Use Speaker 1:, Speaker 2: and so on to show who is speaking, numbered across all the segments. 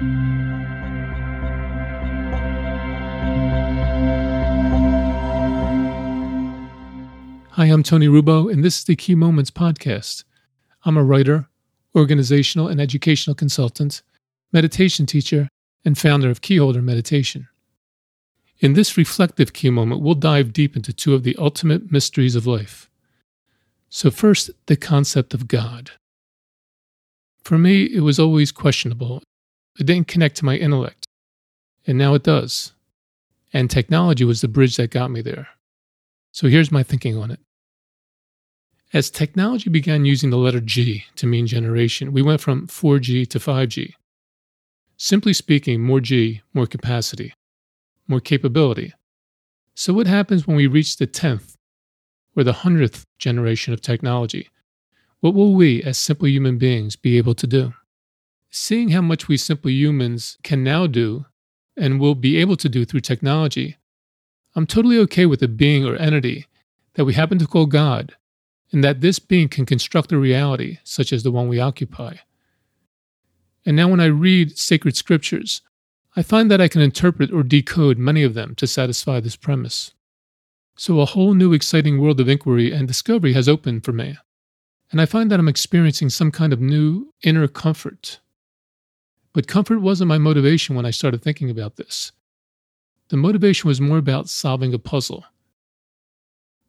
Speaker 1: Hi, I'm Tony Rubo, and this is the Key Moments Podcast. I'm a writer, organizational and educational consultant, meditation teacher, and founder of Keyholder Meditation. In this reflective key moment, we'll dive deep into two of the ultimate mysteries of life. So, first, the concept of God. For me, it was always questionable. It didn't connect to my intellect, and now it does. And technology was the bridge that got me there. So, here's my thinking on it. As technology began using the letter G to mean generation, we went from 4G to 5G. Simply speaking, more G, more capacity, more capability. So, what happens when we reach the 10th or the 100th generation of technology? What will we, as simple human beings, be able to do? Seeing how much we simple humans can now do and will be able to do through technology, I'm totally okay with a being or entity that we happen to call God and that this being can construct a reality such as the one we occupy. And now, when I read sacred scriptures, I find that I can interpret or decode many of them to satisfy this premise. So, a whole new exciting world of inquiry and discovery has opened for me, and I find that I'm experiencing some kind of new inner comfort. But comfort wasn't my motivation when I started thinking about this. The motivation was more about solving a puzzle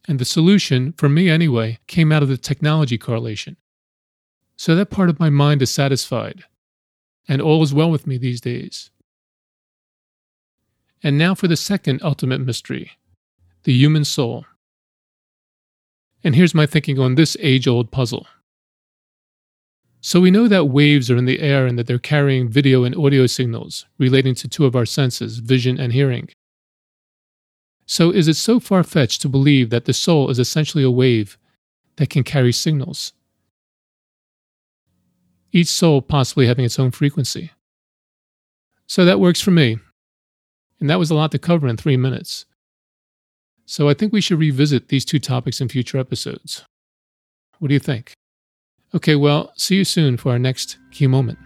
Speaker 1: and the solution, for me anyway, came out of the technology correlation. So that part of my mind is satisfied, and all is well with me these days. And now for the second ultimate mystery the human soul. And here's my thinking on this age old puzzle. So we know that waves are in the air and that they're carrying video and audio signals relating to two of our senses, vision and hearing. So, is it so far fetched to believe that the soul is essentially a wave that can carry signals? Each soul possibly having its own frequency. So that works for me. And that was a lot to cover in three minutes. So I think we should revisit these two topics in future episodes. What do you think? Okay, well, see you soon for our next key moment.